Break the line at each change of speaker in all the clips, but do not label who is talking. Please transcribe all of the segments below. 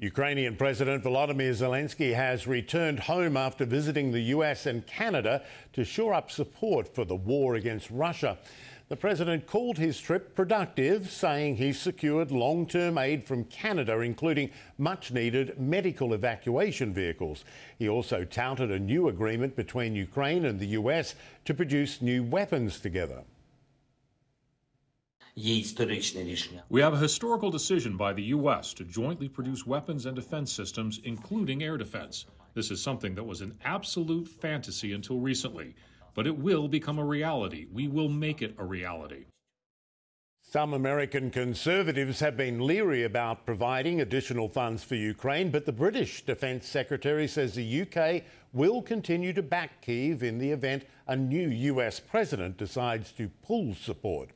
Ukrainian President Volodymyr Zelensky has returned home after visiting the US and Canada to shore up support for the war against Russia. The president called his trip productive, saying he secured long term aid from Canada, including much needed medical evacuation vehicles. He also touted a new agreement between Ukraine and the US to produce new weapons together.
We have a historical decision by the U.S. to jointly produce weapons and defense systems, including air defense. This is something that was an absolute fantasy until recently, but it will become a reality. We will make it a reality.
Some American conservatives have been leery about providing additional funds for Ukraine, but the British Defence Secretary says the UK will continue to back Kyiv in the event a new US president decides to pull support.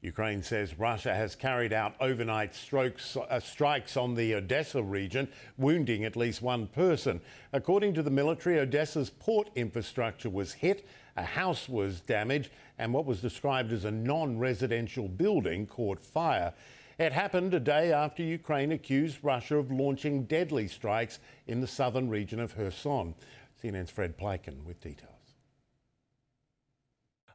Ukraine says Russia has carried out overnight strokes, uh, strikes on the Odessa region, wounding at least one person. According to the military, Odessa's port infrastructure was hit, a house was damaged, and what was described as a non residential building caught fire. It happened a day after Ukraine accused Russia of launching deadly strikes in the southern region of Kherson. CNN's Fred Pleitgen with details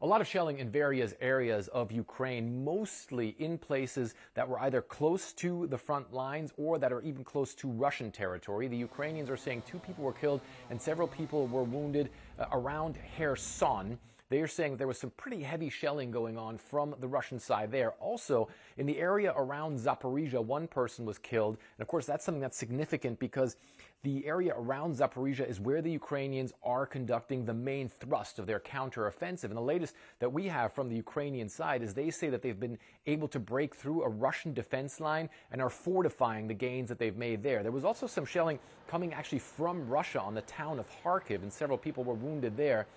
a lot of shelling in various areas of Ukraine, mostly in places that were either close to the front lines or that are even close to Russian territory. The Ukrainians are saying two people were killed and several people were wounded uh, around Kherson. They are saying there was some pretty heavy shelling going on from the Russian side there. Also, in the area around Zaporizhia, one person was killed. And of course, that's something that's significant because the area around Zaporizhia is where the Ukrainians are conducting the main thrust of their counteroffensive. And the latest that we have from the Ukrainian side is they say that they've been able to break through a Russian defense line and are fortifying the gains that they've made there. There was also some shelling coming actually from Russia on the town of Kharkiv, and several people were wounded there.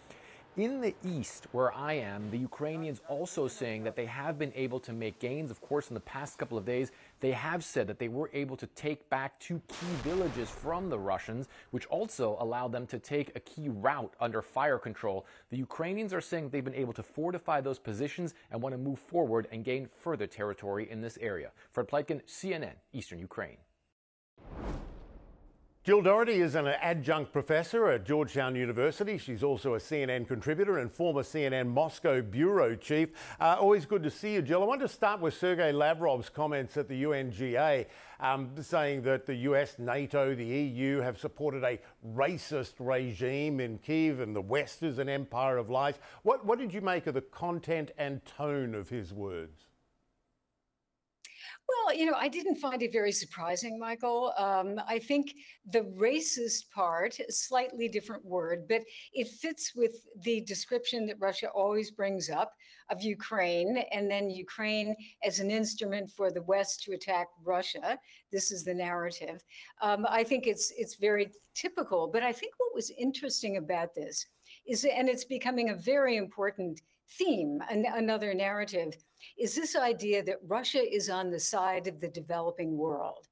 In the east, where I am, the Ukrainians also saying that they have been able to make gains. Of course, in the past couple of days, they have said that they were able to take back two key villages from the Russians, which also allowed them to take a key route under fire control. The Ukrainians are saying they've been able to fortify those positions and want to move forward and gain further territory in this area. Fred Pleitgen, CNN, Eastern Ukraine.
Jill Dougherty is an adjunct professor at Georgetown University. She's also a CNN contributor and former CNN Moscow bureau chief. Uh, always good to see you, Jill. I want to start with Sergei Lavrov's comments at the UNGA, um, saying that the US, NATO, the EU have supported a racist regime in Kiev and the West is an empire of lies. What, what did you make of the content and tone of his words?
Well, you know, I didn't find it very surprising, Michael. Um, I think the racist part, slightly different word, but it fits with the description that Russia always brings up of Ukraine, and then Ukraine as an instrument for the West to attack Russia. This is the narrative. Um, I think it's it's very typical. But I think what was interesting about this is, and it's becoming a very important theme, an, another narrative is this idea that Russia is on the side of the developing world,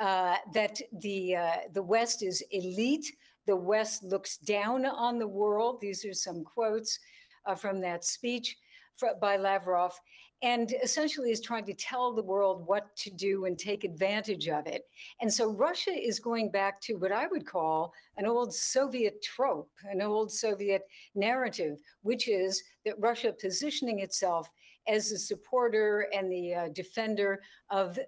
uh, that the uh, the West is elite, the West looks down on the world. These are some quotes uh, from that speech for, by Lavrov, and essentially is trying to tell the world what to do and take advantage of it. And so Russia is going back to what I would call an old Soviet trope, an old Soviet narrative, which is that Russia positioning itself as a supporter and the uh, defender of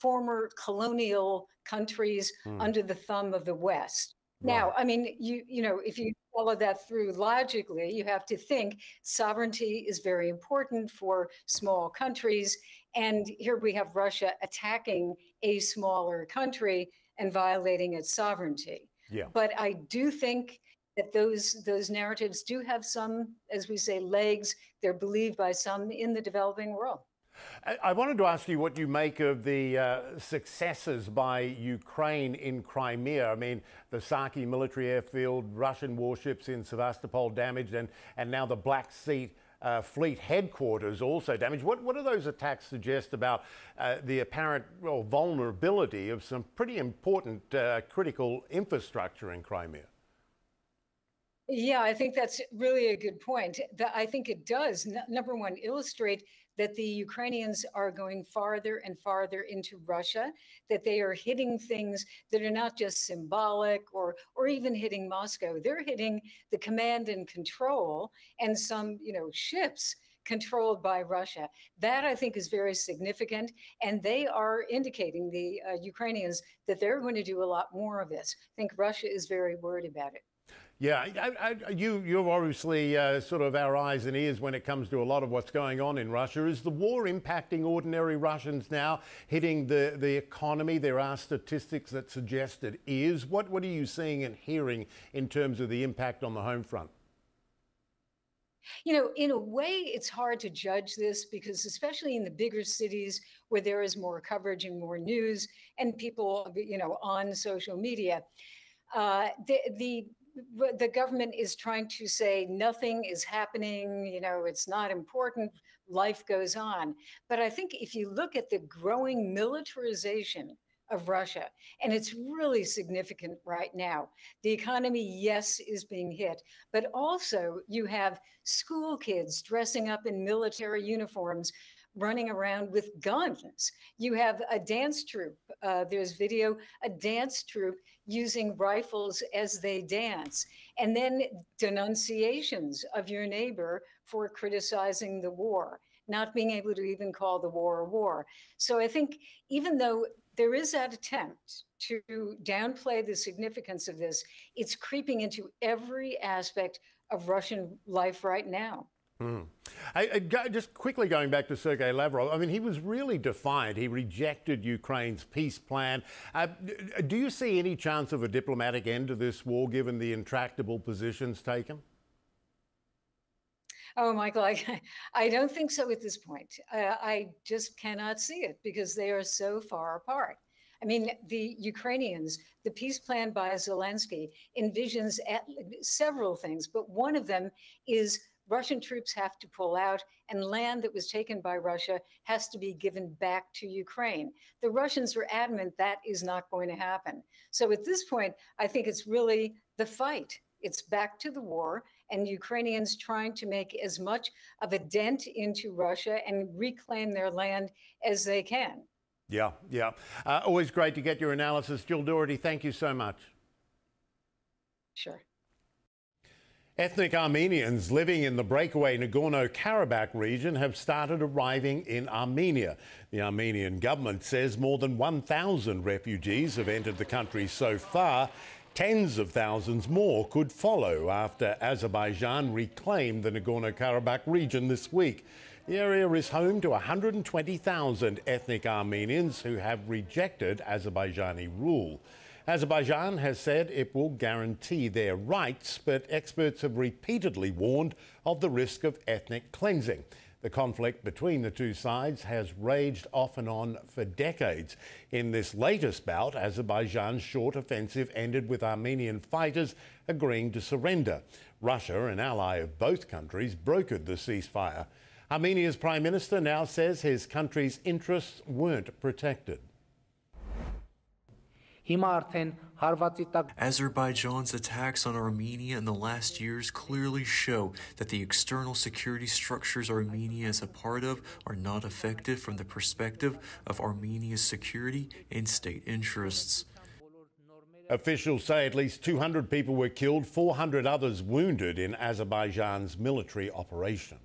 former colonial countries mm. under the thumb of the West. Wow. Now, I mean, you you know, if you follow that through logically, you have to think sovereignty is very important for small countries, and here we have Russia attacking a smaller country and violating its sovereignty. Yeah. But I do think that those those narratives do have some, as we say, legs. They're believed by some in the developing world.
I wanted to ask you what you make of the uh, successes by Ukraine in Crimea. I mean, the Saki military airfield, Russian warships in Sevastopol damaged, and, and now the Black Sea uh, Fleet headquarters also damaged. What, what do those attacks suggest about uh, the apparent well, vulnerability of some pretty important uh, critical infrastructure in Crimea?
Yeah, I think that's really a good point. I think it does, number one, illustrate that the Ukrainians are going farther and farther into Russia, that they are hitting things that are not just symbolic or, or even hitting Moscow. They're hitting the command and control and some, you know, ships controlled by Russia. That I think is very significant. And they are indicating, the uh, Ukrainians, that they're going to do a lot more of this. I think Russia is very worried about it.
Yeah, I, I, you, you're obviously uh, sort of our eyes and ears when it comes to a lot of what's going on in Russia. Is the war impacting ordinary Russians now, hitting the, the economy? There are statistics that suggest it is. What, what are you seeing and hearing in terms of the impact on the home front?
You know, in a way, it's hard to judge this because, especially in the bigger cities where there is more coverage and more news and people, you know, on social media, uh, the, the the government is trying to say nothing is happening, you know, it's not important, life goes on. But I think if you look at the growing militarization of Russia, and it's really significant right now, the economy, yes, is being hit, but also you have school kids dressing up in military uniforms running around with guns. You have a dance troupe. Uh, there's video, a dance troupe using rifles as they dance. And then denunciations of your neighbor for criticizing the war, not being able to even call the war a war. So I think even though there is that attempt to downplay the significance of this, it's creeping into every aspect of Russian life right now.
Hmm. I, I, just quickly going back to Sergei Lavrov, I mean, he was really defiant. He rejected Ukraine's peace plan. Uh, do you see any chance of a diplomatic end to this war given the intractable positions taken?
Oh, Michael, I, I don't think so at this point. Uh, I just cannot see it because they are so far apart. I mean, the Ukrainians, the peace plan by Zelensky envisions several things, but one of them is Russian troops have to pull out, and land that was taken by Russia has to be given back to Ukraine. The Russians are adamant that is not going to happen. So at this point, I think it's really the fight. It's back to the war, and Ukrainians trying to make as much of a dent into Russia and reclaim their land as they can.
Yeah, yeah. Uh, always great to get your analysis. Jill Dougherty, thank you so much.
Sure.
Ethnic Armenians living in the breakaway Nagorno Karabakh region have started arriving in Armenia. The Armenian government says more than 1,000 refugees have entered the country so far. Tens of thousands more could follow after Azerbaijan reclaimed the Nagorno Karabakh region this week. The area is home to 120,000 ethnic Armenians who have rejected Azerbaijani rule. Azerbaijan has said it will guarantee their rights, but experts have repeatedly warned of the risk of ethnic cleansing. The conflict between the two sides has raged off and on for decades. In this latest bout, Azerbaijan's short offensive ended with Armenian fighters agreeing to surrender. Russia, an ally of both countries, brokered the ceasefire. Armenia's prime minister now says his country's interests weren't protected.
Azerbaijan's attacks on Armenia in the last years clearly show that the external security structures Armenia is a part of are not effective from the perspective of Armenia's security and state interests.
Officials say at least 200 people were killed, 400 others wounded in Azerbaijan's military operation.